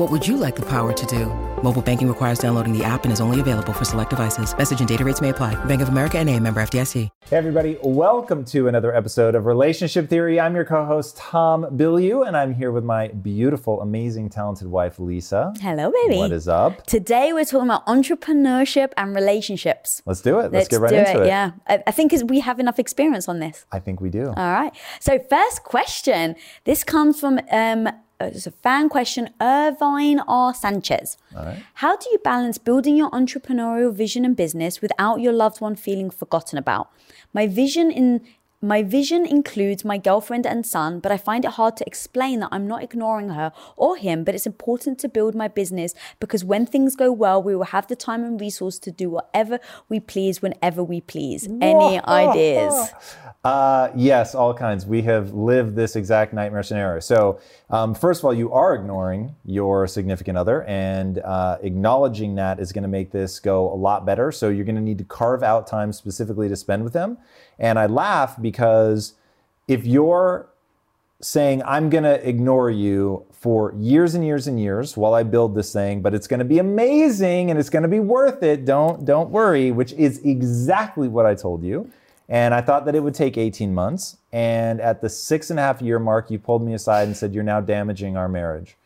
What would you like the power to do? Mobile banking requires downloading the app and is only available for select devices. Message and data rates may apply. Bank of America and a member FDIC. Hey everybody, welcome to another episode of Relationship Theory. I'm your co-host Tom Bilyeu, and I'm here with my beautiful, amazing, talented wife Lisa. Hello, baby. What is up? Today we're talking about entrepreneurship and relationships. Let's do it. Let's, get right do into it. Yeah, I, I think 'cause we have enough experience on this. I think we do. All right. So first question. This comes from um, Uh, it's a fan question, Irvine R. Sanchez. How do you balance building your entrepreneurial vision and business without your loved one feeling forgotten about? My vision in my vision includes my girlfriend and son, but I find it hard to explain that I'm not ignoring her or him, but it's important to build my business because when things go well, we will have the time and resource to do whatever we please whenever we please. Any ideas? Uh, yes, all kinds. We have lived this exact nightmare scenario. So, um, first of all, you are ignoring your significant other, and uh, acknowledging that is going to make this go a lot better. So, you're going to need to carve out time specifically to spend with them. And I laugh because if you're saying, I'm going to ignore you for years and years and years while I build this thing, but it's going to be amazing and it's going to be worth it. Don't, don't worry, which is exactly what I told you. And I thought that it would take 18 months. And at the six and a half year mark, you pulled me aside and said, You're now damaging our marriage.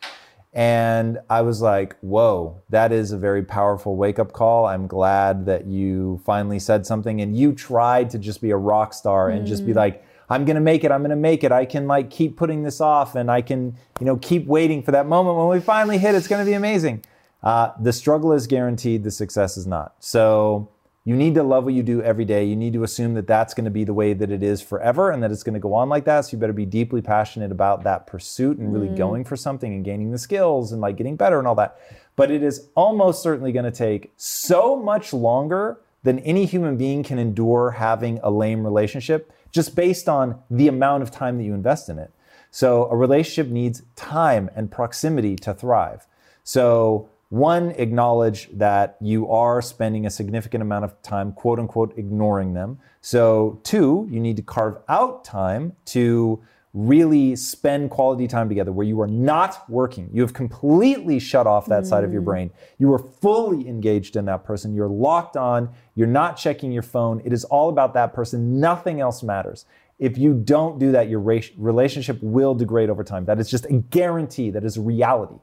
And I was like, Whoa, that is a very powerful wake up call. I'm glad that you finally said something and you tried to just be a rock star and just be like, I'm gonna make it. I'm gonna make it. I can like keep putting this off, and I can, you know, keep waiting for that moment when we finally hit. It's gonna be amazing. Uh, the struggle is guaranteed. The success is not. So you need to love what you do every day. You need to assume that that's going to be the way that it is forever, and that it's going to go on like that. So you better be deeply passionate about that pursuit and really mm-hmm. going for something and gaining the skills and like getting better and all that. But it is almost certainly going to take so much longer than any human being can endure having a lame relationship just based on the amount of time that you invest in it. So a relationship needs time and proximity to thrive. So one, acknowledge that you are spending a significant amount of time, quote unquote, ignoring them. So, two, you need to carve out time to really spend quality time together where you are not working. You have completely shut off that side of your mm. brain. You are fully engaged in that person. You're locked on. You're not checking your phone. It is all about that person. Nothing else matters. If you don't do that, your relationship will degrade over time. That is just a guarantee. That is a reality.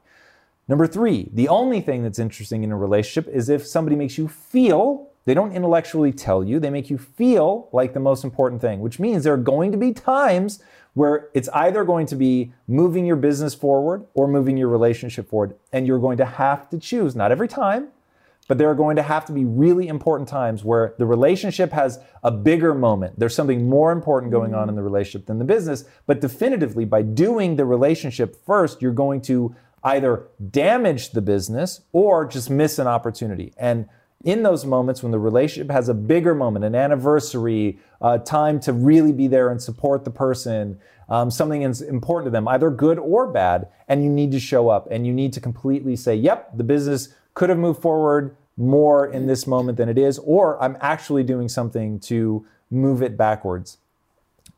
Number three, the only thing that's interesting in a relationship is if somebody makes you feel, they don't intellectually tell you, they make you feel like the most important thing, which means there are going to be times where it's either going to be moving your business forward or moving your relationship forward. And you're going to have to choose, not every time, but there are going to have to be really important times where the relationship has a bigger moment. There's something more important going on in the relationship than the business. But definitively, by doing the relationship first, you're going to either damage the business or just miss an opportunity. And in those moments when the relationship has a bigger moment, an anniversary, uh, time to really be there and support the person, um, something is important to them, either good or bad, and you need to show up and you need to completely say, yep, the business could have moved forward more in this moment than it is, or I'm actually doing something to move it backwards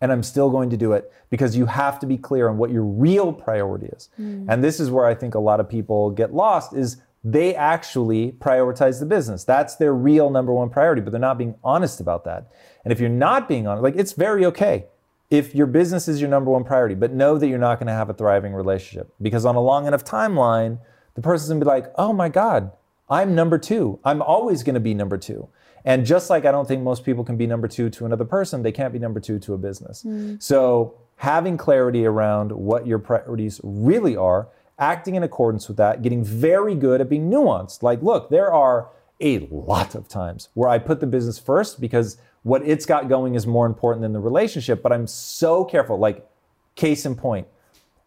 and I'm still going to do it because you have to be clear on what your real priority is. Hmm. And this is where I think a lot of people get lost is they actually prioritize the business. That's their real number one priority, but they're not being honest about that. And if you're not being honest, like it's very okay if your business is your number one priority, but know that you're not going to have a thriving relationship because on a long enough timeline, the person's going to be like, "Oh my god, I'm number 2. I'm always going to be number 2." And just like I don't think most people can be number two to another person, they can't be number two to a business. Mm. So having clarity around what your priorities really are, acting in accordance with that, getting very good at being nuanced. Like, look, there are a lot of times where I put the business first because what it's got going is more important than the relationship, but I'm so careful. Like, case in point,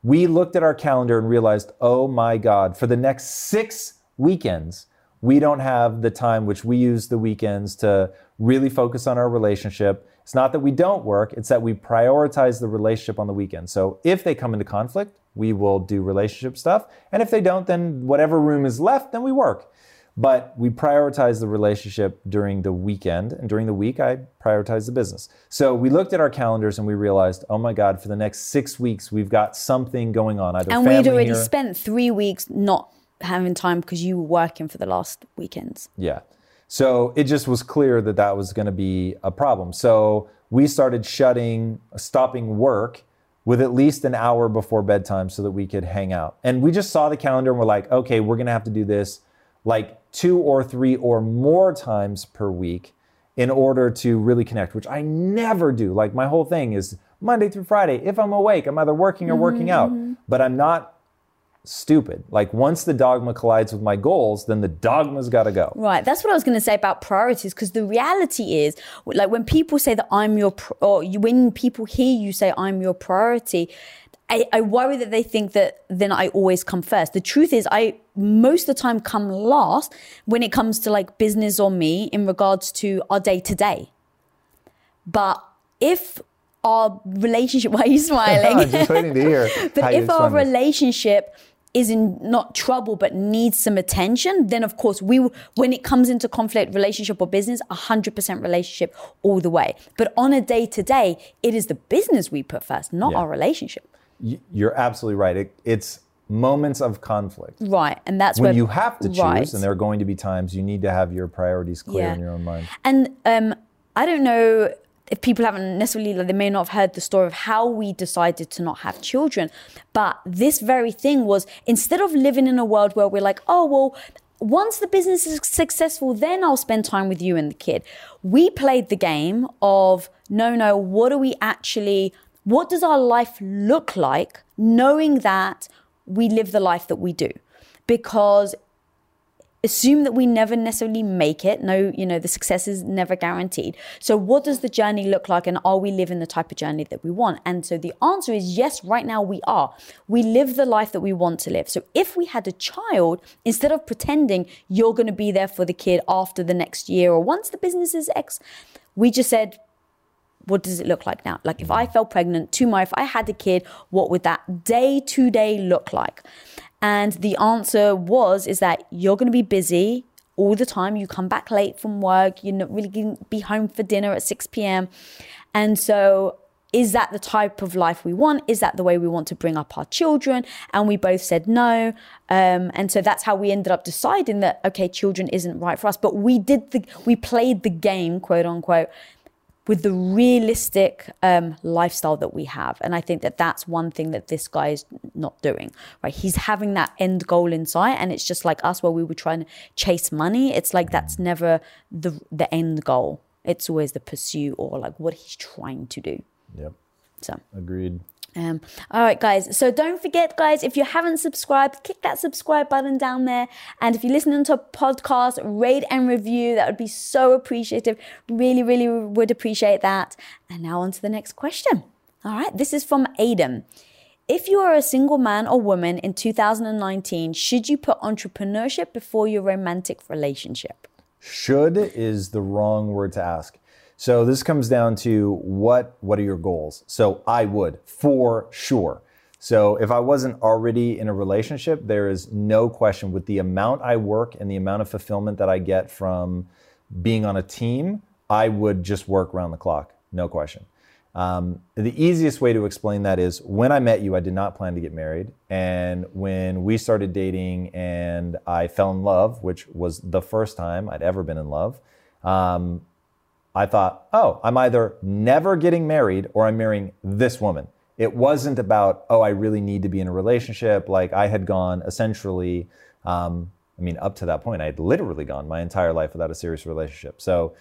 we looked at our calendar and realized, oh my God, for the next six weekends, we don't have the time which we use the weekends to really focus on our relationship. It's not that we don't work, it's that we prioritize the relationship on the weekend. So if they come into conflict, we will do relationship stuff. And if they don't, then whatever room is left, then we work. But we prioritize the relationship during the weekend. And during the week, I prioritize the business. So we looked at our calendars and we realized, oh my God, for the next six weeks, we've got something going on. Either And we'd already here- spent three weeks not having time because you were working for the last weekends. Yeah. So it just was clear that that was going to be a problem. So we started shutting, stopping work with at least an hour before bedtime so that we could hang out. And we just saw the calendar and we're like, okay, we're going to have to do this like two or three or more times per week in order to really connect, which I never do. Like my whole thing is Monday through Friday. If I'm awake, I'm either working or working out, mm-hmm. but I'm not stupid. Like once the dogma collides with my goals, then the dogma's got to go. Right. That's what I was going to say about priorities because the reality is, like, when people say that I'm your, pr- or you, when people hear you say I'm your priority, I, I worry that they think that then I always come first. The truth is, I most of the time come last when it comes to like business or me in regards to our day to day. But if our relationship, why are you smiling? I'm just waiting to hear. But if our relationship is in not trouble but needs some attention, then of course we when it comes into conflict, relationship or business, 100% relationship all the way. But on a day to day, it is the business we put first, not Yeah. our relationship. You're absolutely right. It, it's moments of conflict. Right. And that's When where you have to choose, Right. and there are going to be times you need to have your priorities clear Yeah. in your own mind. And um, I don't know if people haven't necessarily, like, they may not have heard the story of how we decided to not have children. But this very thing was instead of living in a world where we're like, oh, well, once the business is successful, then I'll spend time with you and the kid. We played the game of no, no, what do we actually, what does our life look like knowing that we live the life that we do? Because assume that we never necessarily make it. No, you know, the success is never guaranteed. So, what does the journey look like, and are we living the type of journey that we want? And so, the answer is yes, right now we are. We live the life that we want to live. So, if we had a child, instead of pretending you're going to be there for the kid after the next year or once the business is X, we just said, what does it look like now? Like if I fell pregnant tomorrow, if I had a kid, what would that day to day look like? And the answer was is that you're going to be busy all the time. You come back late from work. You're not really going to be home for dinner at 6 p.m. And so is that the type of life we want? Is that the way we want to bring up our children? And we both said no. Um, and so that's how we ended up deciding that, okay, children isn't right for us. But we did the, we played the game, quote unquote, with the realistic um, lifestyle that we have. And I think that that's one thing that this guy is not doing, right? He's having that end goal in sight. And it's just like us where we were trying to chase money. It's like that's never the, the end goal. It's always the pursuit or like what he's trying to do. Yep, So. agreed. Um, all right, guys. So don't forget, guys, if you haven't subscribed, click that subscribe button down there. And if you're listening to a podcast, rate and review. That would be so appreciative. Really, really would appreciate that. And now on to the next question. All right, this is from Adam. If you are a single man or woman in 2019, should you put entrepreneurship before your romantic relationship? Should is the wrong word to ask. So this comes down to what what are your goals? So I would for sure. So if I wasn't already in a relationship, there is no question with the amount I work and the amount of fulfillment that I get from being on a team, I would just work around the clock, no question. Um, the easiest way to explain that is when I met you, I did not plan to get married. And when we started dating and I fell in love, which was the first time I'd ever been in love, um, I thought, oh, I'm either never getting married or I'm marrying this woman. It wasn't about, oh, I really need to be in a relationship. Like I had gone essentially, um, I mean, up to that point, I had literally gone my entire life without a serious relationship. So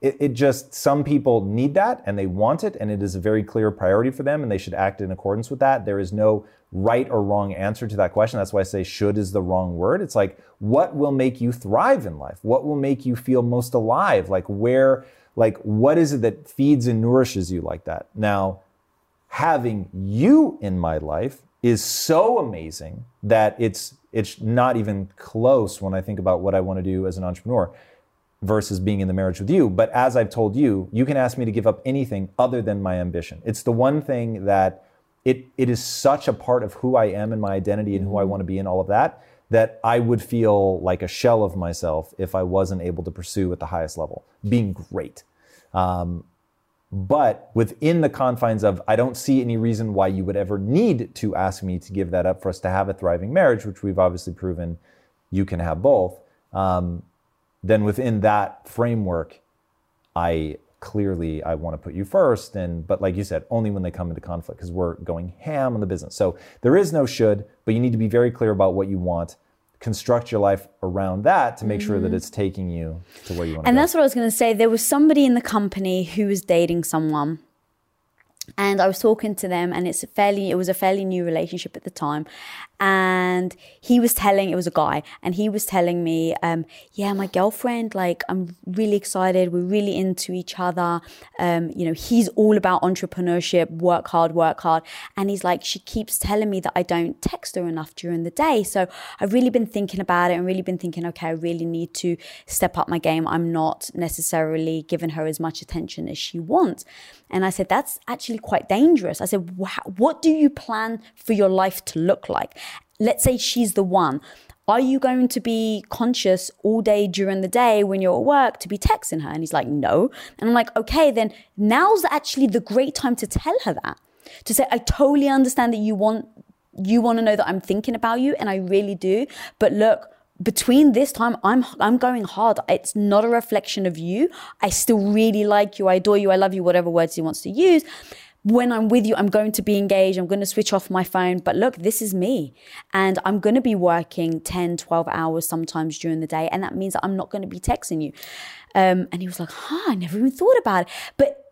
it, it just some people need that and they want it and it is a very clear priority for them and they should act in accordance with that. There is no right or wrong answer to that question. That's why i say should is the wrong word. It's like what will make you thrive in life? What will make you feel most alive? Like where like what is it that feeds and nourishes you like that? Now having you in my life is so amazing that it's it's not even close when i think about what i want to do as an entrepreneur versus being in the marriage with you. But as I've told you, you can ask me to give up anything other than my ambition. It's the one thing that it, it is such a part of who I am and my identity and who I want to be and all of that, that I would feel like a shell of myself if I wasn't able to pursue at the highest level, being great. Um, but within the confines of, I don't see any reason why you would ever need to ask me to give that up for us to have a thriving marriage, which we've obviously proven you can have both. Um, then within that framework, I clearly I want to put you first and but like you said only when they come into conflict because we're going ham on the business. So there is no should, but you need to be very clear about what you want. Construct your life around that to make mm-hmm. sure that mm-hmm. it's taking you to where you want and to And that's what I was going to say. There was somebody in the company who was dating someone and I was talking to them and it's fairly it was a fairly new relationship at the time and he was telling it was a guy and he was telling me um, yeah my girlfriend like i'm really excited. We're really into each other. Um, you know he's all about entrepreneurship. Work hard work hard. And he's like she keeps telling me that i don't text her enough during the day. So i've really been thinking about it and really been thinking okay i really need to step up my game. I'm not necessarily giving her as much attention as she wants. And i said that's actually quite dangerous. I said what do you plan for your life to look like let's say she's the one. Are you going to be conscious all day during the day when you're at work to be texting her? And he's like, no. And I'm like, okay, then now's actually the great time to tell her that. To say, I totally understand that you want you want to know that I'm thinking about you, and I really do. But look, between this time i'm i'm going hard it's not a reflection of you i still really like you i adore you i love you whatever words he wants to use when I'm with you, I'm going to be engaged. I'm going to switch off my phone. But look, this is me. And I'm going to be working 10, 12 hours sometimes during the day. And that means that I'm not going to be texting you. Um, and he was like, huh, I never even thought about it. But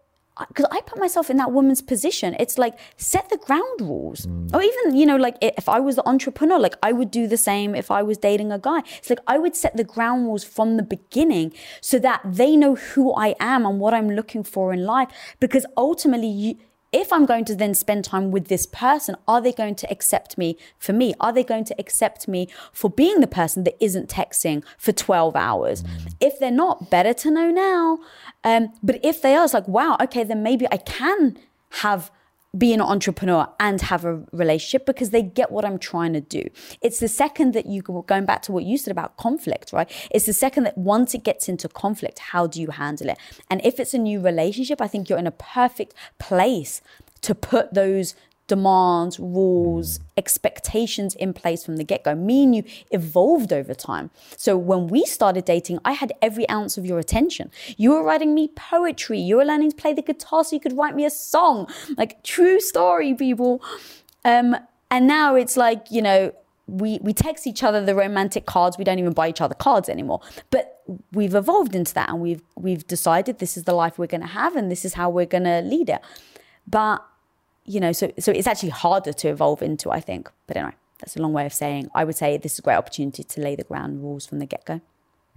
because I put myself in that woman's position. It's like set the ground rules. Mm. Or even, you know, like if I was the entrepreneur, like I would do the same if I was dating a guy. It's like I would set the ground rules from the beginning so that they know who I am and what I'm looking for in life. Because ultimately, you, if I'm going to then spend time with this person, are they going to accept me for me? Are they going to accept me for being the person that isn't texting for 12 hours? Mm. If they're not, better to know now. Um, but if they are, it's like, wow, okay, then maybe I can have be an entrepreneur and have a relationship because they get what I'm trying to do. It's the second that you going back to what you said about conflict, right? It's the second that once it gets into conflict, how do you handle it? And if it's a new relationship, I think you're in a perfect place to put those demands, rules, expectations in place from the get go. Me and you evolved over time. So when we started dating, I had every ounce of your attention. You were writing me poetry, you were learning to play the guitar so you could write me a song. Like, true story, people. Um, and now it's like, you know, we, we text each other the romantic cards. We don't even buy each other cards anymore. But we've evolved into that and we've we've decided this is the life we're gonna have and this is how we're gonna lead it. But you know, so so it's actually harder to evolve into, I think. But anyway, that's a long way of saying I would say this is a great opportunity to lay the ground rules from the get go.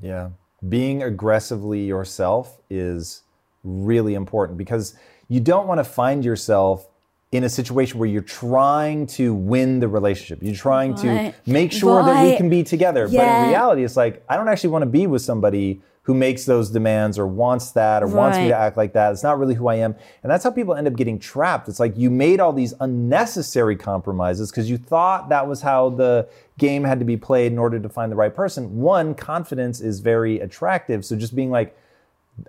Yeah. Being aggressively yourself is really important because you don't want to find yourself in a situation where you're trying to win the relationship. You're trying right. to make sure right. that we can be together. Yeah. But in reality, it's like, I don't actually want to be with somebody who makes those demands or wants that or right. wants me to act like that. It's not really who I am. And that's how people end up getting trapped. It's like you made all these unnecessary compromises because you thought that was how the game had to be played in order to find the right person. One, confidence is very attractive. So just being like,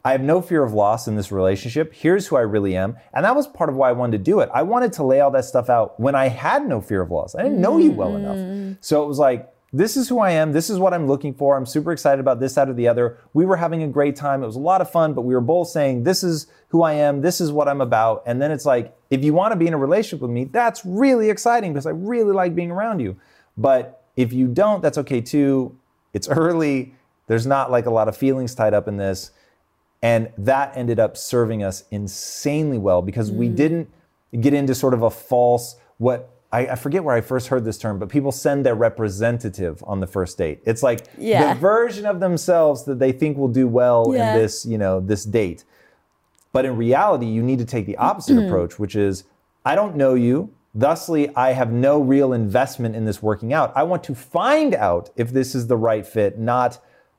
I have no fear of loss in this relationship. Here's who I really am. And that was part of why I wanted to do it. I wanted to lay all that stuff out when I had no fear of loss. I didn't know you well enough. Mm. So it was like, this is who I am. This is what I'm looking for. I'm super excited about this, that, or the other. We were having a great time. It was a lot of fun, but we were both saying, this is who I am. This is what I'm about. And then it's like, if you want to be in a relationship with me, that's really exciting because I really like being around you. But if you don't, that's okay too. It's early. There's not like a lot of feelings tied up in this. And that ended up serving us insanely well because we mm. didn't get into sort of a false, what I, I forget where I first heard this term, but people send their representative on the first date. It's like Yeah. the version of themselves that they think will do well Yeah. in this, you know, this date. But in reality, you need to take the opposite mm-hmm. approach, which is I don't know you. Thusly, I have no real investment in this working out. I want to find out if this is the right fit, not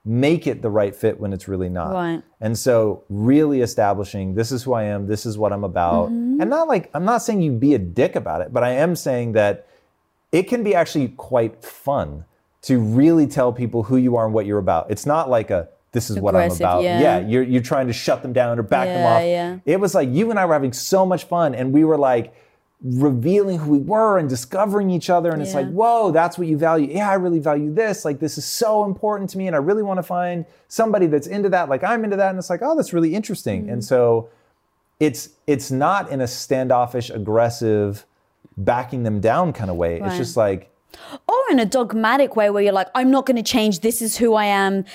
make it the right fit when it's really not. Right. And so, really establishing this is who I am, this is what I'm about. Mm-hmm. And not like, I'm not saying you be a dick about it, but I am saying that it can be actually quite fun to really tell people who you are and what you're about. It's not like a this is what I'm about. yeah. you're you're trying to shut them down or back them off. yeah. It was like you and I were having so much fun and we were like revealing who we were and discovering each other and it's like, "Whoa, that's what you value. Yeah, I really value this. Like this is so important to me and I really want to find somebody that's into that like I'm into that." And it's like, "Oh, that's really interesting." Mm-hmm. And so it's it's not in a standoffish aggressive backing them down kind of way. It's just like or in a dogmatic way where you're like, I'm not going to change. This is who I am.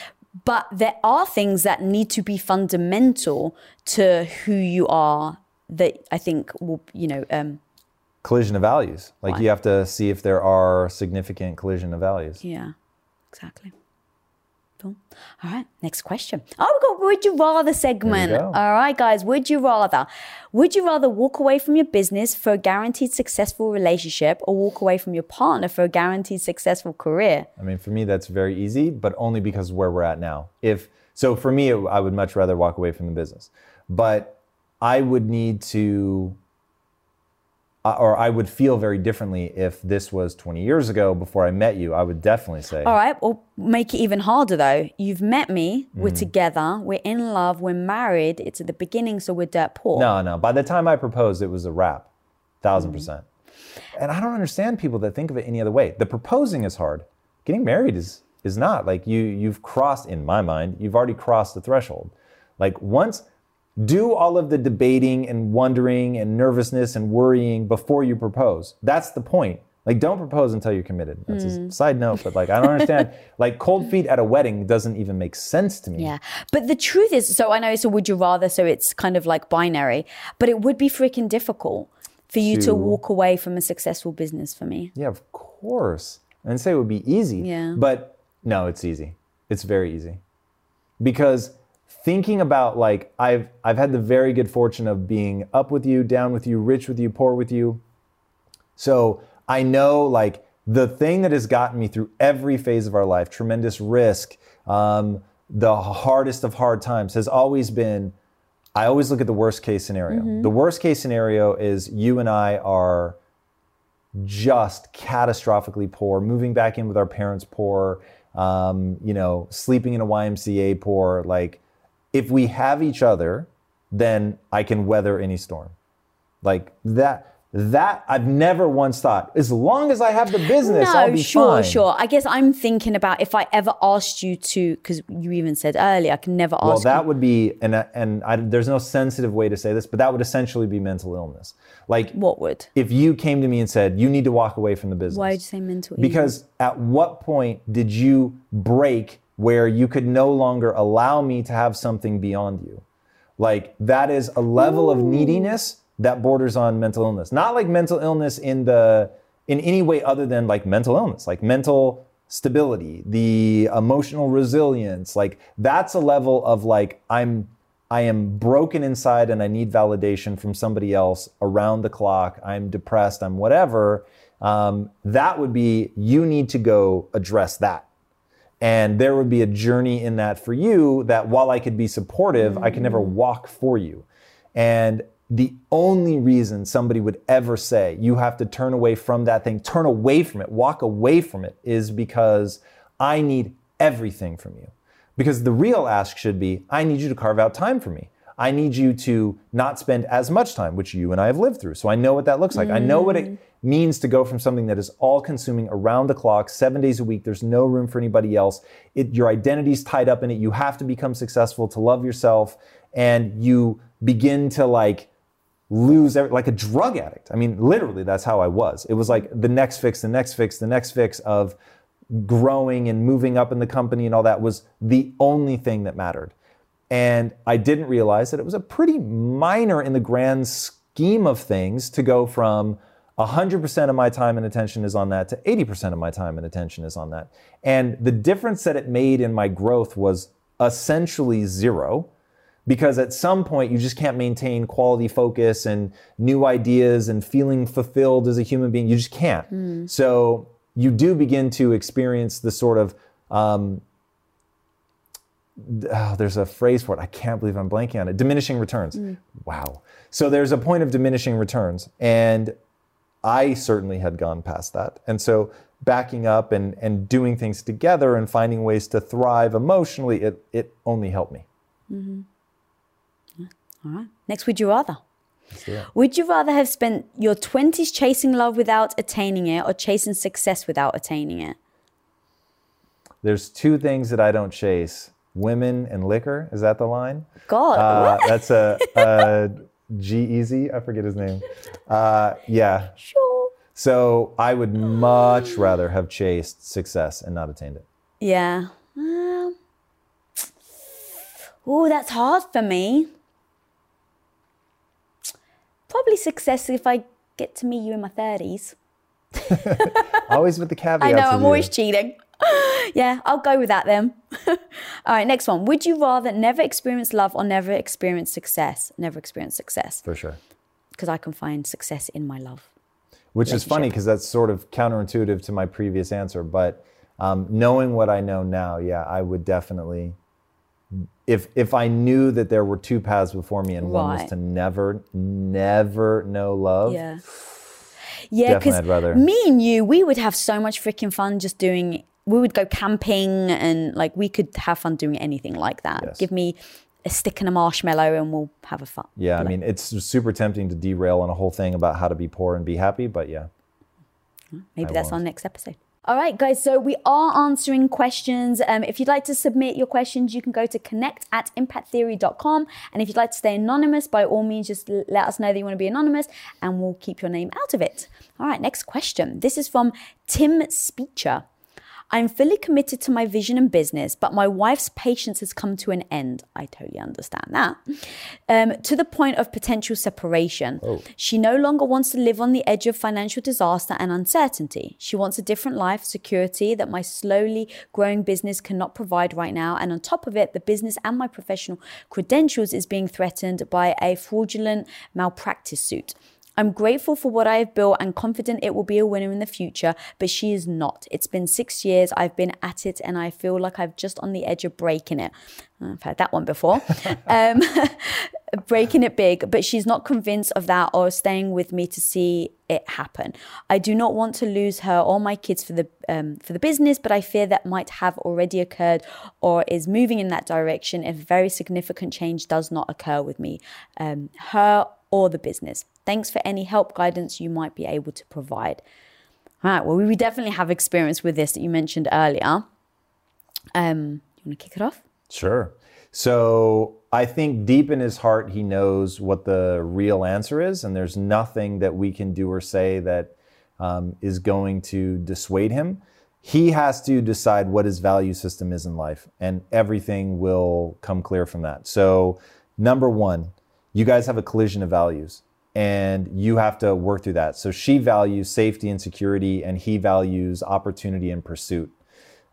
But there are things that need to be fundamental to who you are that I think will, you know, um, collision of values. Like you have to see if there are significant collision of values. yeah, exactly. Cool. All right, next question. Oh, we got Would You Rather segment. go. All right, guys, Would you rather? Would you rather walk away from your business for a guaranteed successful relationship or walk away from your partner for a guaranteed successful career? I mean, for me, that's very easy, but only because of where we're at now. If so, for me, I would much rather walk away from the business, but I would need to, or I would feel very differently if this was 20 years ago before I met you. I would definitely say, All right, well, make it even harder though. You've met me, we're Mm. together, we're in love, we're married. It's at the beginning, so we're dirt poor. no, no. By the time I proposed, it was a wrap, thousand Mm. percent. And I don't understand people that think of it any other way. The proposing is hard. Getting married is is not like you you've crossed in my mind. You've already crossed the threshold. Like once do all of the debating and wondering and nervousness and worrying before you propose. That's the point. Like don't propose until you're committed. That's Mm. a side note, but like I don't understand. like cold feet at a wedding doesn't even make sense to me. Yeah. But the truth is, so I know a would you rather, so it's kind of like binary, but it would be freaking difficult for you to, To- walk away from a successful business for me. Yeah, of course. And say it would be easy. Yeah. But no, it's easy. It's very easy. Because thinking about like I've I've had the very good fortune of being up with you, down with you, rich with you, poor with you. So I know like the thing that has gotten me through every phase of our life, tremendous risk, um, the hardest of hard times has always been I always look at the worst case scenario. The worst case scenario is you and I are just catastrophically poor, moving back in with our parents poor, um, you know, sleeping in a YMCA poor. Like, if we have each other, then I can weather any storm. Like that. That I've never once thought. As long as I have the business, I'll be sure, fine. sure. Sure. I guess I'm thinking about if I ever asked you to, because you even said earlier, I can never ask Well, you. that would be, and and I, there's no sensitive way to say this, but that would essentially be mental illness. Like, What would? if you came to me and said you need to walk away from the business, Why would you say mental illness? Because at what point did you break where you could no longer allow me to have something beyond you? Like that is a level of neediness that borders on mental illness. Not like mental illness in the in any way other than like mental illness, like mental stability, the emotional resilience. Like that's a level of like I'm I am broken inside and I need validation from somebody else around the clock. I'm depressed, I'm whatever. Um, that would be you need to go address that. And there would be a journey in that for you that while I could be supportive, I could never mm. walk for you. And the only reason somebody would ever say you have to turn away from that thing, turn away from it, walk away from it, is because I need everything from you. Because the real ask should be I need you to carve out time for me. I need you to not spend as much time, which you and I have lived through. So I know what that looks like. I know what it mm. Means to go from something that is all consuming around the clock, seven days a week. There's no room for anybody else. It, your identity's tied up in it. You have to become successful to love yourself. And you begin to like lose every, like a drug addict. I mean, literally, that's how I was. It was like the next fix, the next fix, the next fix of growing and moving up in the company and all that was the only thing that mattered. And I didn't realize that it was a pretty minor in the grand scheme of things to go from 100% of my time and attention is on that to 80% of my time and attention is on that. And the difference that it made in my growth was essentially zero because at some point you just can't maintain quality focus and new ideas and feeling fulfilled as a human being. You just can't. Mm. So you do begin to experience the sort of um, oh, there's a phrase for it. I can't believe I'm blanking on it. Diminishing returns. Mm. Wow. So there's a point of diminishing returns. And I certainly had gone past that. And so backing up and, and doing things together and finding ways to thrive emotionally, it, it only helped me. Mm-hmm. All right. Next, would you rather? Would you rather have spent your 20s chasing love without attaining it or chasing success without attaining it? There's two things that I don't chase women and liquor. Is that the line? God. Uh, that's a, a G-Eazy. I forget his name. Uh, yeah. Sure. So I would much rather have chased success and not attained it. Yeah. Um, oh, that's hard for me. Probably success if I get to meet you in my 30s. always with the caveat. I know, I'm always cheating. yeah, I'll go with that then. All right, next one. Would you rather never experience love or never experience success? Never experience success. For sure. Because I can find success in my love. Which is funny because that's sort of counterintuitive to my previous answer. But um, knowing what I know now, yeah, I would definitely. If if I knew that there were two paths before me and right. one was to never, never know love. Yeah. Yeah, because me and you, we would have so much freaking fun just doing we would go camping and like we could have fun doing anything like that. Yes. Give me a stick and a marshmallow and we'll have a fun. Yeah, I mean, it's super tempting to derail on a whole thing about how to be poor and be happy, but yeah. Maybe I that's won't. our next episode. All right, guys. So we are answering questions. Um, if you'd like to submit your questions, you can go to connect at impacttheory.com. And if you'd like to stay anonymous, by all means, just let us know that you want to be anonymous and we'll keep your name out of it. All right, next question. This is from Tim Speecher. I'm fully committed to my vision and business, but my wife's patience has come to an end. I totally understand that. Um, to the point of potential separation. Oh. She no longer wants to live on the edge of financial disaster and uncertainty. She wants a different life, security that my slowly growing business cannot provide right now. And on top of it, the business and my professional credentials is being threatened by a fraudulent malpractice suit. I'm grateful for what I have built and confident it will be a winner in the future, but she is not. It's been six years I've been at it and I feel like I've just on the edge of breaking it. I've heard that one before. um, breaking it big, but she's not convinced of that or staying with me to see it happen. I do not want to lose her or my kids for the um, for the business, but I fear that might have already occurred or is moving in that direction if very significant change does not occur with me, um, her or the business. Thanks for any help, guidance you might be able to provide. All right, well, we definitely have experience with this that you mentioned earlier. Um, you want to kick it off? Sure. So I think deep in his heart, he knows what the real answer is, and there's nothing that we can do or say that um, is going to dissuade him. He has to decide what his value system is in life, and everything will come clear from that. So, number one, you guys have a collision of values and you have to work through that. So she values safety and security, and he values opportunity and pursuit.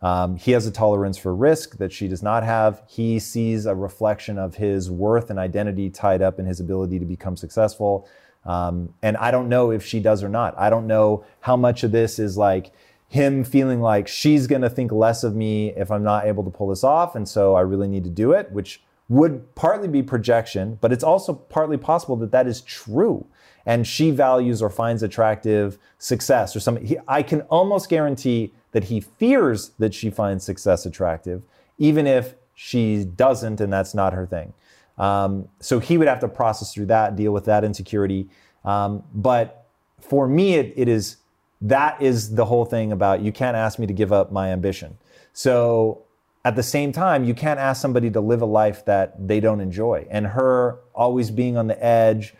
Um, he has a tolerance for risk that she does not have. He sees a reflection of his worth and identity tied up in his ability to become successful. Um, and I don't know if she does or not. I don't know how much of this is like him feeling like she's going to think less of me if I'm not able to pull this off. And so I really need to do it, which would partly be projection, but it's also partly possible that that is true. And she values or finds attractive success or something. He, I can almost guarantee that he fears that she finds success attractive, even if she doesn't and that's not her thing. Um, so he would have to process through that, deal with that insecurity. Um, but for me, it, it is that is the whole thing about you can't ask me to give up my ambition. So at the same time, you can't ask somebody to live a life that they don't enjoy. And her always being on the edge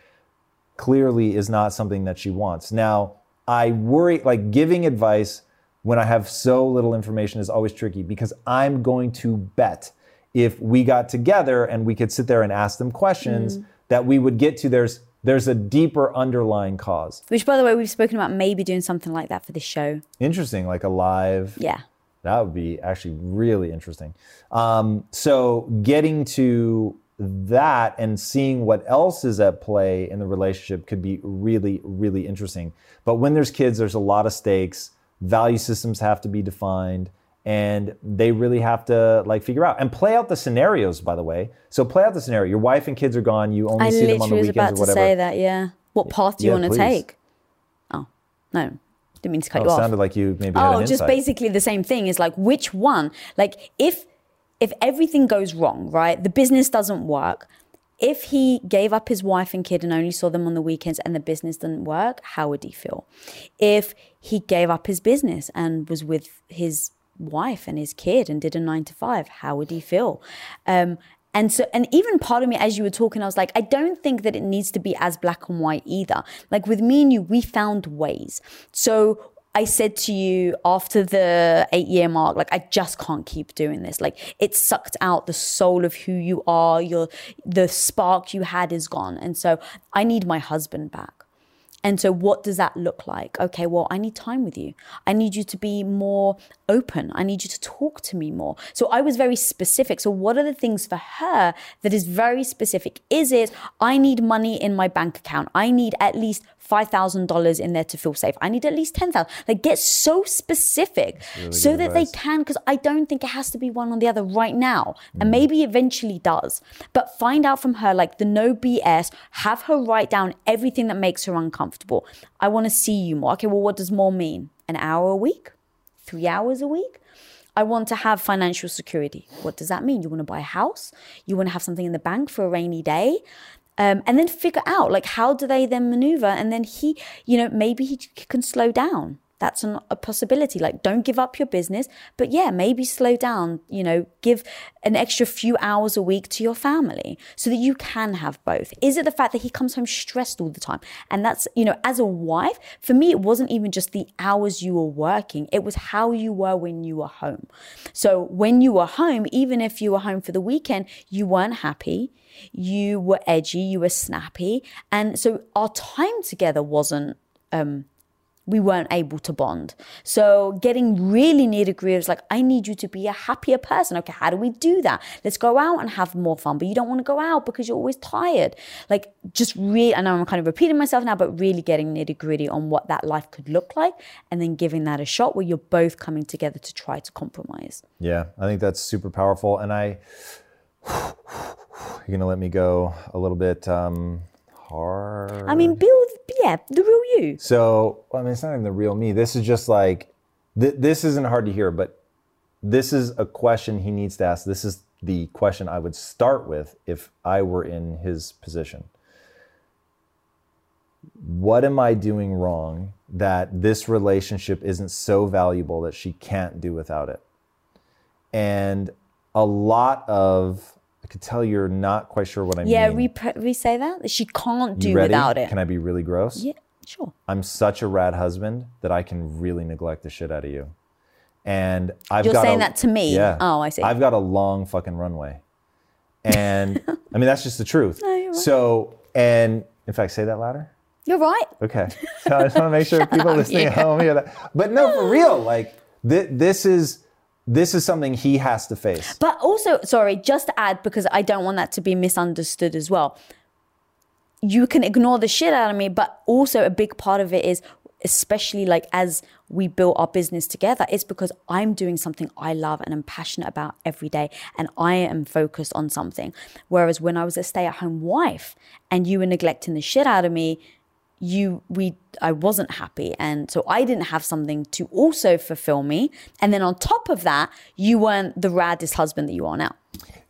clearly is not something that she wants. Now, I worry, like giving advice when I have so little information is always tricky because I'm going to bet if we got together and we could sit there and ask them questions Mm. that we would get to there's there's a deeper underlying cause. Which, by the way, we've spoken about maybe doing something like that for this show. Interesting, like a live Yeah. That would be actually really interesting. Um, so getting to that and seeing what else is at play in the relationship could be really, really interesting. But when there's kids, there's a lot of stakes. Value systems have to be defined, and they really have to like figure out and play out the scenarios. By the way, so play out the scenario. Your wife and kids are gone. You only I see them on the literally was weekends about or to whatever. say that, yeah. What path do you Yeah, want to take? Oh, no. Didn't mean to cut Oh, you it off. sounded like you maybe had oh, just basically the same thing is like which one? Like if if everything goes wrong, right? The business doesn't work. If he gave up his wife and kid and only saw them on the weekends and the business didn't work, how would he feel? If he gave up his business and was with his wife and his kid and did a nine to five, how would he feel? Um, and so, and even part of me, as you were talking, I was like, I don't think that it needs to be as black and white either. Like with me and you, we found ways. So I said to you after the eight year mark, like, I just can't keep doing this. Like, it sucked out the soul of who you are. Your, the spark you had is gone. And so I need my husband back. And so, what does that look like? Okay, well, I need time with you. I need you to be more open. I need you to talk to me more. So, I was very specific. So, what are the things for her that is very specific? Is it, I need money in my bank account? I need at least $5,000 in there to feel safe. I need at least 10,000. Like get so specific so good that they can, because I don't think it has to be one or the other right now. And mm. maybe eventually does. But find out from her, like the no BS, have her write down everything that makes her uncomfortable. I want to see you more. Okay, well, what does more mean? An hour a week? Three hours a week? I want to have financial security. What does that mean? You want to buy a house? You want to have something in the bank for a rainy day? Um, and then figure out like how do they then maneuver? And then he you know maybe he can slow down that's an, a possibility. Like don't give up your business but yeah maybe slow down you know give an extra few hours a week to your family so that you can have both. Is it the fact that he comes home stressed all the time? And that's you know as a wife for me it wasn't even just the hours you were working. It was how you were when you were home. So when you were home even if you were home for the weekend you weren't happy. You were edgy, you were snappy. And so our time together wasn't, um, we weren't able to bond. So getting really nitty gritty is like, I need you to be a happier person. Okay, how do we do that? Let's go out and have more fun. But you don't want to go out because you're always tired. Like just really, I know I'm kind of repeating myself now, but really getting nitty gritty on what that life could look like and then giving that a shot where you're both coming together to try to compromise. Yeah, I think that's super powerful. And I, you're gonna let me go a little bit um, hard. I mean, build, yeah, the real you. So, I mean, it's not even the real me. This is just like, th- this isn't hard to hear, but this is a question he needs to ask. This is the question I would start with if I were in his position. What am I doing wrong that this relationship isn't so valuable that she can't do without it? And a lot of, I could tell you're not quite sure what I Yeah, mean. Yeah, re- re say that. She can't do without it. Can I be really gross? yeah, sure. I'm such a rad husband that I can really neglect the shit out of you. And I've You're got saying a- that to me? Yeah. Oh, I see. I've got a long fucking runway. And I mean that's just the truth. So and in fact, say that louder. You're right. Okay. So I just want to make sure people listening at home hear that. But no, for real, like th- this is this is something he has to face. But also, sorry, just to add, because I don't want that to be misunderstood as well. You can ignore the shit out of me, but also a big part of it is, especially like as we built our business together, it's because I'm doing something I love and I'm passionate about every day and I am focused on something. Whereas when I was a stay at home wife and you were neglecting the shit out of me, you we I wasn't happy and so I didn't have something to also fulfill me and then on top of that you weren't the raddest husband that you are now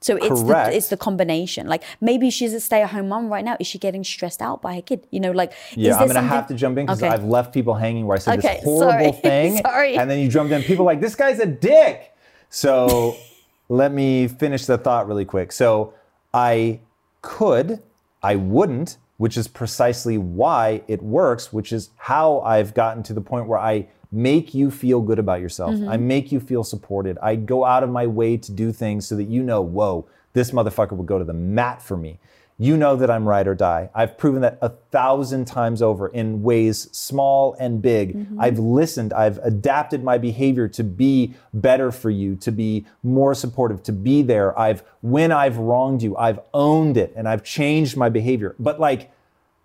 so it's the, it's the combination like maybe she's a stay-at-home mom right now is she getting stressed out by her kid you know like Yeah, I'm gonna something- have to jump in because Okay. I've left people hanging where I said Okay, this horrible sorry. thing, Sorry. and then you jumped in. People are like this guy's a dick. So let me finish the thought really quick. So I could, I wouldn't, which is precisely why it works, which is how I've gotten to the point where I make you feel good about yourself. Mm-hmm. I make you feel supported. I go out of my way to do things so that you know, whoa, this motherfucker would go to the mat for me. You know that I'm ride or die. I've proven that a thousand times over in ways small and big. Mm-hmm. I've listened, I've adapted my behavior to be better for you, to be more supportive, to be there. I've, when I've wronged you, I've owned it and I've changed my behavior. But like,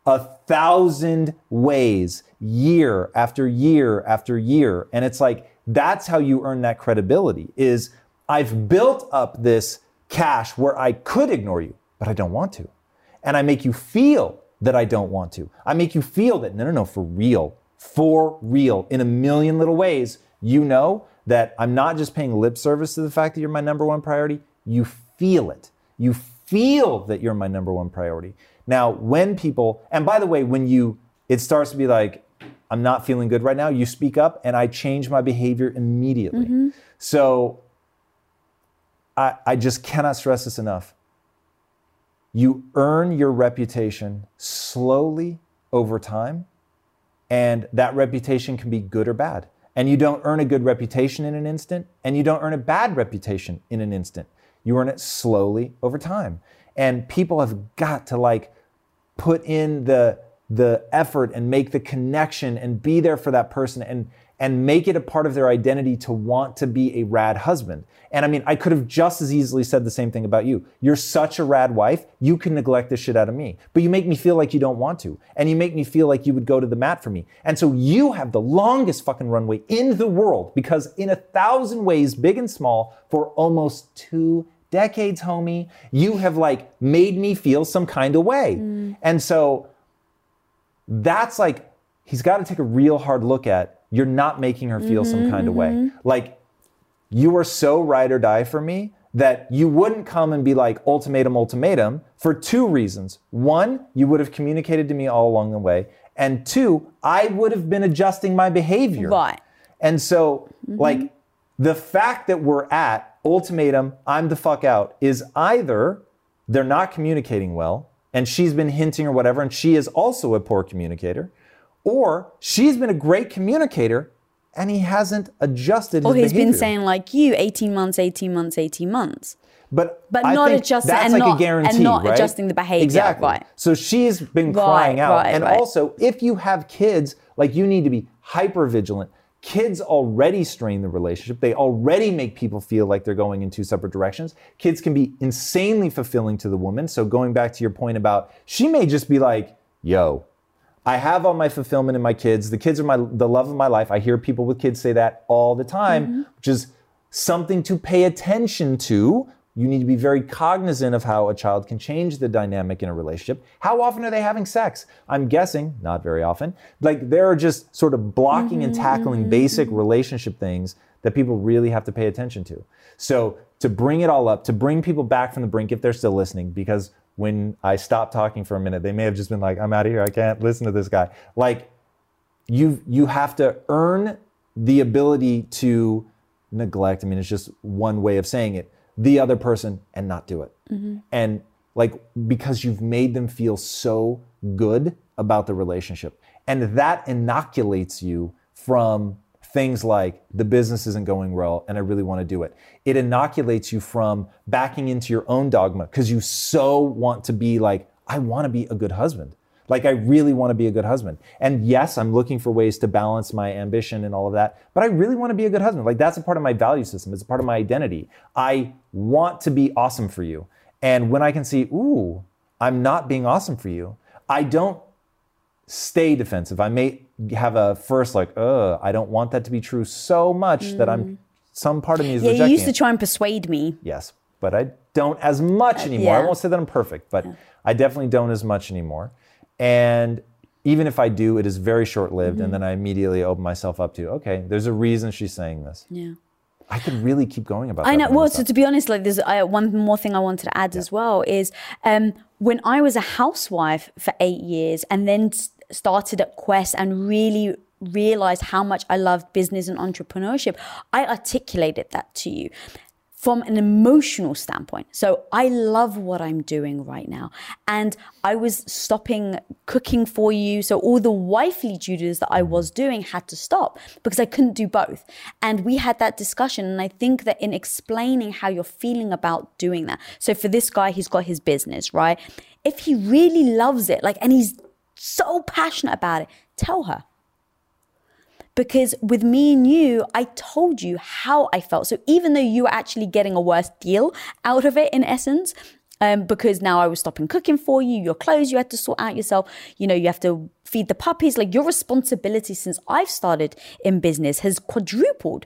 a thousand ways year after year after year and it's like that's how you earn that credibility is i've built up this cache where i could ignore you but i don't want to. And i make you feel that i don't want to. I make you feel that no no no for real for real in a million little ways you know that i'm not just paying lip service to the fact that you're my number one priority. You feel it. You feel that you're my number one priority. Now, when people, and by the way, when you, it starts to be like, I'm not feeling good right now, you speak up and I change my behavior immediately. Mm-hmm. So I, I just cannot stress this enough. You earn your reputation slowly over time, and that reputation can be good or bad. And you don't earn a good reputation in an instant, and you don't earn a bad reputation in an instant. You earn it slowly over time. And people have got to like put in the the effort and make the connection and be there for that person and and make it a part of their identity to want to be a rad husband. And I mean, I could have just as easily said the same thing about you. You're such a rad wife, you can neglect the shit out of me. But you make me feel like you don't want to. And you make me feel like you would go to the mat for me. And so you have the longest fucking runway in the world because in a thousand ways, big and small, for almost two decades, homie, you have like made me feel some kind of way. Mm. And so that's like, he's got to take a real hard look at you're not making her feel some kind of way. Mm-hmm, mm-hmm. Like, you are so ride or die for me that you wouldn't come and be like ultimatum, ultimatum for two reasons. One, you would have communicated to me all along the way. And two, I would have been adjusting my behavior. Right. And so, mm-hmm. like, the fact that we're at ultimatum, I'm the fuck out, is either they're not communicating well, and she's been hinting or whatever, and she is also a poor communicator, or she's been a great communicator and he hasn't adjusted Or he's been saying like you, 18 months, 18 months, 18 months. but But I not adjusting- and like not- a guarantee, and not right? adjusting the behavior, Exactly. right. So she's been Right, crying out, right, and also if you have kids, like you need to be hyper vigilant. Kids already strain the relationship. They already make people feel like they're going in two separate directions. Kids can be insanely fulfilling to the woman. So going back to your point about, she may just be like, "Yo, I have all my fulfillment in my kids. The kids are my the love of my life. I hear people with kids say that all the time, mm-hmm. which is something to pay attention to. You need to be very cognizant of how a child can change the dynamic in a relationship. How often are they having sex? I'm guessing not very often. Like there are just sort of blocking and tackling mm-hmm. basic mm-hmm. relationship things that people really have to pay attention to. So to bring it all up, to bring people back from the brink if they're still listening, because when I stopped talking for a minute, they may have just been like, I'm out of here. I can't listen to this guy. Like you you have to earn the ability to neglect. I mean, it's just one way of saying it. The other person and not do it. Mm-hmm. And like because you've made them feel so good about the relationship. And that inoculates you from things like the business isn't going well and I really want to do it. It inoculates you from backing into your own dogma because you so want to be like, I want to be a good husband. Like, I really want to be a good husband. And yes, I'm looking for ways to balance my ambition and all of that, but I really want to be a good husband. Like, that's a part of my value system, it's a part of my identity. I want to be awesome for you. And when I can see, ooh, I'm not being awesome for you, I don't stay defensive. I may have a first, like, uh, I don't want that to be true so much that I'm, some part of me is Yeah, you used to try and persuade me. Yes, but I don't as much anymore. I yeah. won't say that I'm perfect, but I definitely don't as much anymore. And even if I do, it is very short lived. Mm-hmm. And then I immediately open myself up to, okay, there's a reason she's saying this. Yeah. I could really keep going about I know. Well, so to be honest, like there's uh, one more thing I wanted to add as well is um, when I was a housewife for eight years and then started at Quest and really realized how much I loved business and entrepreneurship, I articulated that to you. from an emotional standpoint. So I love what I'm doing right now. And I was stopping cooking for you. So all the wifely duties that I was doing had to stop because I couldn't do both. And we had that discussion. And I think that in explaining how you're feeling about doing that. So for this guy, he's got his business, right? If he really loves it, like, and he's so passionate about it, tell her because with me and you, I told you how I felt. So even though you were actually getting a worse deal out of it in essence, um, because now I was stopping cooking for you, your clothes you had to sort out yourself, you know, you have to feed the puppies. Like your responsibility since I've started in business has quadrupled.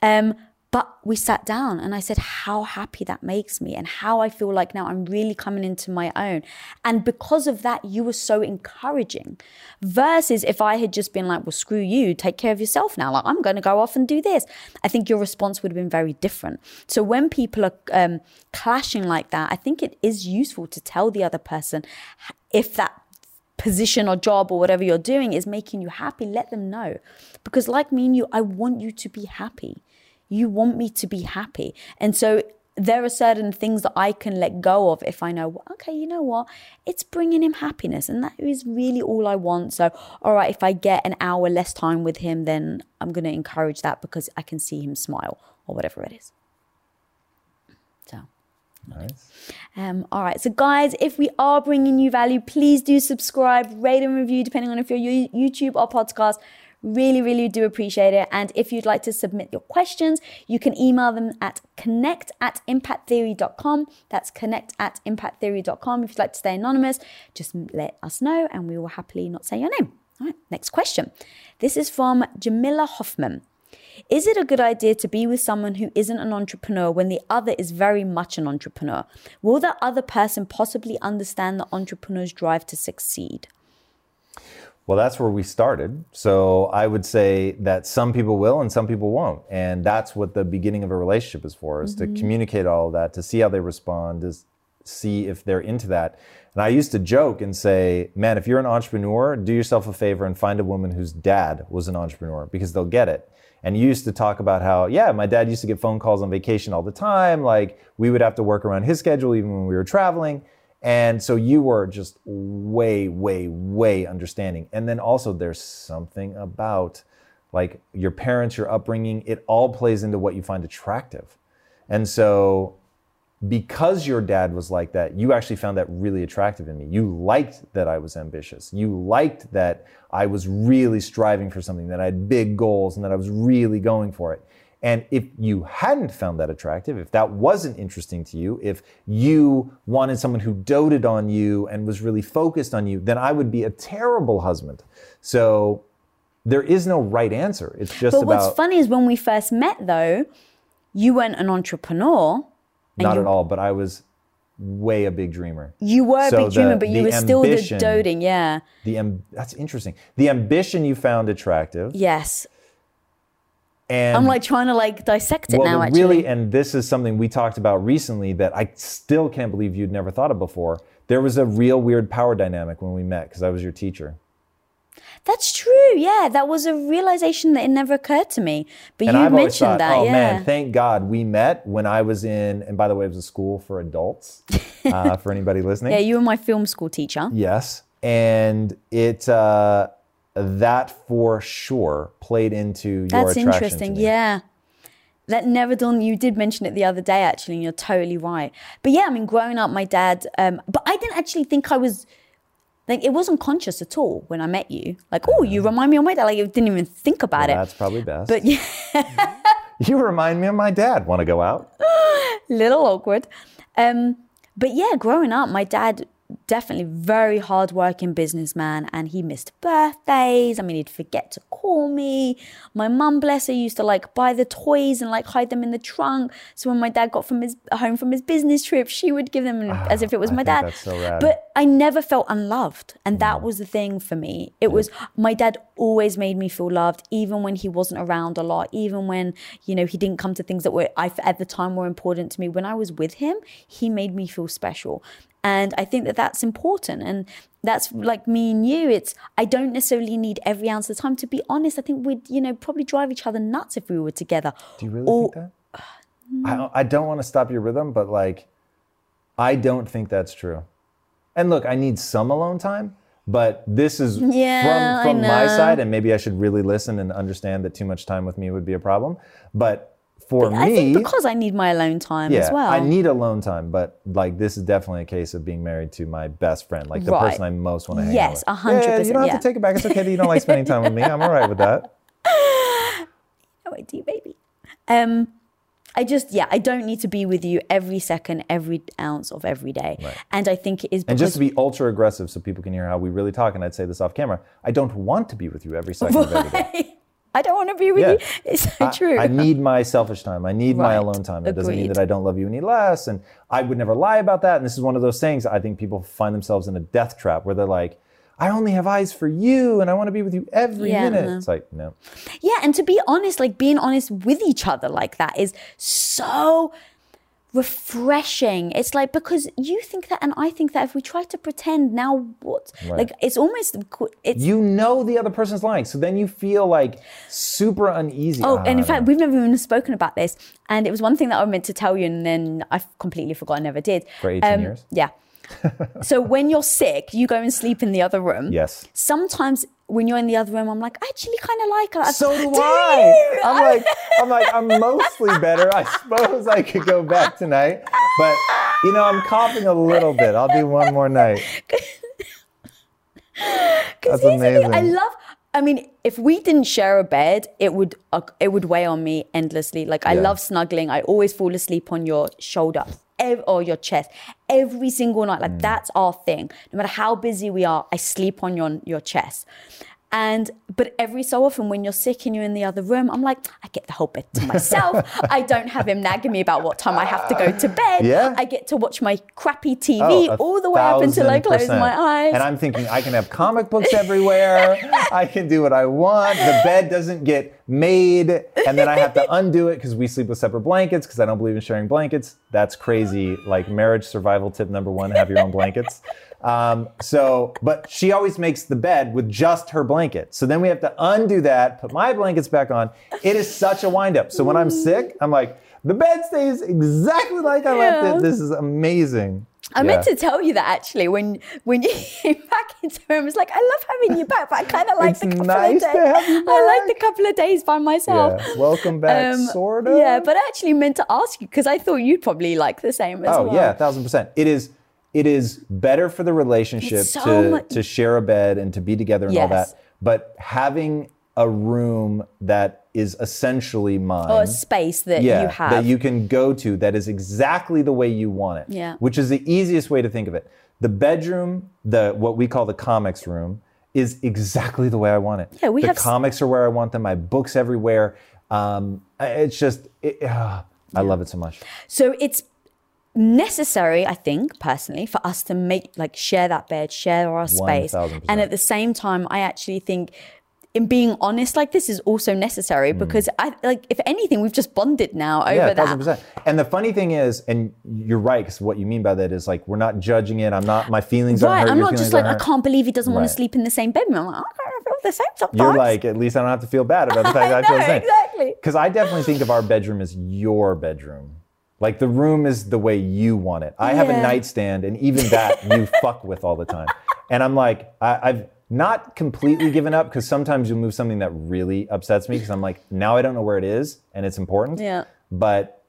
Um, but we sat down and I said how happy that makes me and how I feel like now I'm really coming into my own. And because of that, you were so encouraging. Versus if I had just been like, well, screw you, take care of yourself now. Like, I'm going to go off and do this. I think your response would have been very different. So when people are um, clashing like that, I think it is useful to tell the other person if that position or job or whatever you're doing is making you happy, let them know. Because, like me and you, I want you to be happy. You want me to be happy. And so there are certain things that I can let go of if I know, okay, you know what? It's bringing him happiness. And that is really all I want. So, all right, if I get an hour less time with him, then I'm going to encourage that because I can see him smile or whatever it is. So. Nice. Um, all right. So, guys, if we are bringing you value, please do subscribe, rate, and review, depending on if you're YouTube or podcast. Really, really do appreciate it. And if you'd like to submit your questions, you can email them at connect at impacttheory.com. That's connect at impacttheory.com. If you'd like to stay anonymous, just let us know and we will happily not say your name. All right, next question. This is from Jamila Hoffman. Is it a good idea to be with someone who isn't an entrepreneur when the other is very much an entrepreneur? Will that other person possibly understand the entrepreneur's drive to succeed? Well, that's where we started. So I would say that some people will and some people won't. And that's what the beginning of a relationship is for, is mm-hmm. to communicate all of that, to see how they respond, to see if they're into that. And I used to joke and say, man, if you're an entrepreneur, do yourself a favor and find a woman whose dad was an entrepreneur because they'll get it. And you used to talk about how, yeah, my dad used to get phone calls on vacation all the time. Like we would have to work around his schedule even when we were traveling. And so you were just way, way, way understanding. And then also, there's something about like your parents, your upbringing, it all plays into what you find attractive. And so, because your dad was like that, you actually found that really attractive in me. You liked that I was ambitious. You liked that I was really striving for something, that I had big goals, and that I was really going for it. And if you hadn't found that attractive, if that wasn't interesting to you, if you wanted someone who doted on you and was really focused on you, then I would be a terrible husband. So there is no right answer. It's just but about. what's funny is when we first met, though, you weren't an entrepreneur. Not at all, but I was way a big dreamer. You were so a big the, dreamer, but you were still the doting, yeah. The that's interesting. The ambition you found attractive. Yes. And I'm like trying to like dissect it well, now. Actually, really, and this is something we talked about recently that I still can't believe you'd never thought of before. There was a real weird power dynamic when we met because I was your teacher. That's true. Yeah, that was a realization that it never occurred to me. But and you I've mentioned thought, that. Oh yeah. man, thank God we met when I was in. And by the way, it was a school for adults. uh, for anybody listening. Yeah, you were my film school teacher. Yes, and it. Uh, that for sure played into your That's interesting. Yeah. That never done. You did mention it the other day, actually, and you're totally right. But yeah, I mean, growing up, my dad. Um, but I didn't actually think I was like it wasn't conscious at all when I met you. Like, oh, you remind me of my dad. Like, I didn't even think about well, it. That's probably best. But yeah, you remind me of my dad. Want to go out? Little awkward. Um, but yeah, growing up, my dad definitely very hardworking businessman and he missed birthdays. I mean, he'd forget to call me. My mum, bless her, used to like buy the toys and like hide them in the trunk. So when my dad got from his home from his business trip, she would give them oh, as if it was I my dad. So but I never felt unloved. And that was the thing for me. It was my dad always made me feel loved, even when he wasn't around a lot, even when, you know, he didn't come to things that were I, at the time were important to me. When I was with him, he made me feel special. And I think that that's important. And that's like me and you. It's, I don't necessarily need every ounce of the time. To be honest, I think we'd, you know, probably drive each other nuts if we were together. Do you really or, think that? I, don't- I don't want to stop your rhythm, but like, I don't think that's true. And look, I need some alone time, but this is Yeah, from from my side, and maybe I should really listen and understand that too much time with me would be a problem. But for I me, think because I need my alone time yeah, as well. I need alone time, but like this is definitely a case of being married to my best friend, like the Right. person I most want to hang Yes, out with. a hundred Yeah, you don't have yeah. to take it back. It's okay that you don't like spending time with me. I'm all right with that. Oh, I do, baby. Um, I just, yeah, I don't need to be with you every second, every ounce of every day. And I think it is And just to be ultra aggressive so people can hear how we really talk, and I'd say this off camera, I don't want to be with you every second of every day. I don't want to be with Yeah. you. It's so I- true. I, need my selfish time. I need my alone time. That doesn't mean that I don't love you any less. And I would never lie about that. And this is one of those things I think people find themselves in a death trap where they're like, I only have eyes for you and I want to be with you every Yeah, minute. no. It's like, no. Yeah, and to be honest, like being honest with each other like that is so refreshing. It's like because you think that and I think that if we try to pretend now what like it's almost it's You know the other person's lying. So then you feel like super uneasy. Oh, and in Ah, fact, we've never even spoken about this. And it was one thing that I meant to tell you, and then I completely forgot. I never did. Um, For 18 years? Yeah. so when you're sick, you go and sleep in the other room. Yes. Sometimes when you're in the other room, I'm like, I actually kind of like her. So do you? I. I'm like, I'm like, I'm mostly better. I suppose I could go back tonight, but you know, I'm coughing a little bit. I'll do one more night. That's the I love. I mean, if we didn't share a bed, it would uh, it would weigh on me endlessly. Like I Yeah. love snuggling. I always fall asleep on your shoulder ev- or your chest every single night. Mm. Like that's our thing. No matter how busy we are, I sleep on your your chest. And but every so often when you're sick and you're in the other room, I'm like, I get the whole bed to myself. I don't have him nagging me about what time I have to go to bed. Yeah. I get to watch my crappy TV Oh, all the way up until I close percent. my eyes. And I'm thinking I can have comic books everywhere. I can do what I want. The bed doesn't get made, and then I have to undo it because we sleep with separate blankets because I don't believe in sharing blankets. That's crazy. Like marriage survival tip number one: have your own blankets. Um, so, but she always makes the bed with just her blanket. So then we have to undo that, put my blankets back on. It is such a windup. So when I'm sick, I'm like, the bed stays exactly like I left it. This is amazing. I meant to tell you that actually when when you came back into room, I was like, I love having you back, but I kind of like the couple nice of to days. have you I like the couple of days by myself. Yeah. Welcome back, sort of. Um, Yeah, but I actually meant to ask you because I thought you'd probably like the same as Oh well. yeah, thousand percent. It is. It is better for the relationship so to mu- to share a bed and to be together and all Yes. that. But having a room that is essentially mine. Or a space that yeah, you have. that you can go to that is exactly the way you want it. Yeah. Which is the easiest way to think of it. The bedroom, the what we call the comics room, is exactly the way I want it. Yeah, we the have s- comics are where I want them. My books everywhere. Um, it's just, it, ah, I love it so much. So it's necessary, I think, personally, for us to make like share that bed, share our space. 1000%. And at the same time, I actually think in being honest like this is also necessary because I like if anything, we've just bonded now over Hmm. Yeah, that. thousand percent. And the funny thing is, and you're right, because what you mean by that is like we're not judging it. I'm not. My feelings Right, hurt. I'm not just like I can't believe he doesn't want to sleep in the same bedroom. I'm like, I feel the same sometimes. You're like, at least I don't have to feel bad about the fact that I, I feel the same. exactly. Because I definitely think of our bedroom as your bedroom. Like the room is the way you want it. I have a Yeah. nightstand, and even that you fuck with all the time. And I'm like, I, I've not completely given up because sometimes you'll move something that really upsets me because I'm like, now I don't know where it is, and it's important. Yeah. But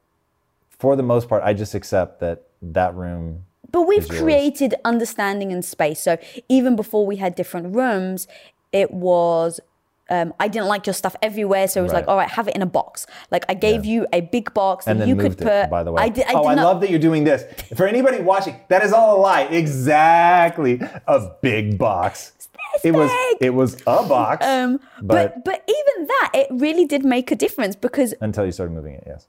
for the most part, I just accept that that room But we've yours. created understanding and space. So even before we had different rooms, it was. Um, I didn't like your stuff everywhere, so it was like, all right, have it in a box. Like I gave you a big box and then you could put. it, by the way. I did. I oh, did I not, love that you're doing this. For anybody watching, that is all a lie. Exactly, a big box. It was. It was a box. Um, but, but but even that, it really did make a difference because until you started moving it, yes.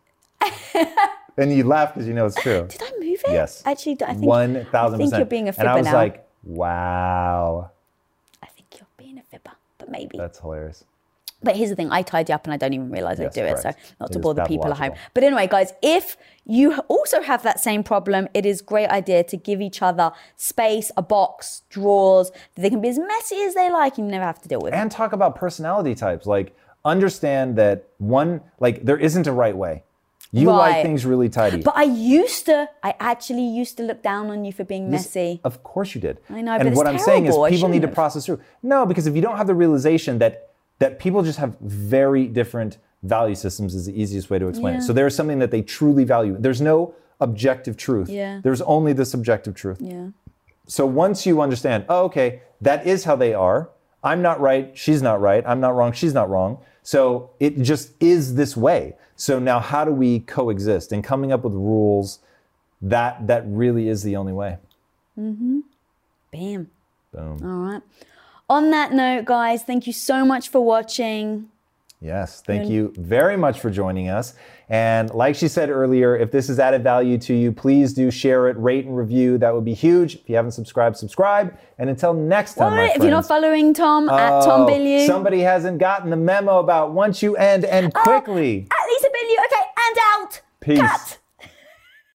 and you laugh because you know it's true. did I move it? Yes. Actually, I think One thousand I think you're being a fibber now. And I was now. like, wow, I think you're being a fibber, but maybe. that's hilarious. But here's the thing: I tidy up and I don't even realize Yes, I do it. So not It to bother people at home. But anyway, guys, if you also have that same problem, it is great idea to give each other space, a box, drawers. They can be as messy as they like. You never have to deal with it. and talk about personality types. Like, understand that one, like, there isn't a right way. You Right. like things really tidy. But I used to, I actually used to look down on you for being messy. Of course you did. I know, and but what I'm saying is people need to process through. No, because if you don't have the realization that that people just have very different value systems is the easiest way to explain Yeah. it. So there is something that they truly value. There's no objective truth. Yeah. There's only the subjective truth. Yeah. So once you understand, oh, okay, that is how they are. I'm not right, she's not right. I'm not wrong, she's not wrong. So it just is this way. So now how do we coexist? And coming up with rules, that that really is the only way. Mm-hmm. Bam. Boom. All right. On that note, guys, thank you so much for watching. Yes, thank you very much for joining us. And like she said earlier, if this has added value to you, please do share it, rate and review. That would be huge. If you haven't subscribed, subscribe. And until next time, my What? If you're not following Tom at Tom Oh, Bilyeu. Somebody hasn't gotten the memo about once you end, end quickly. At Okay, and out. Peace. Cut.